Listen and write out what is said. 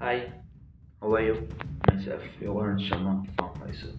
Hi, how are you? Myself, you learned Sharma from myself.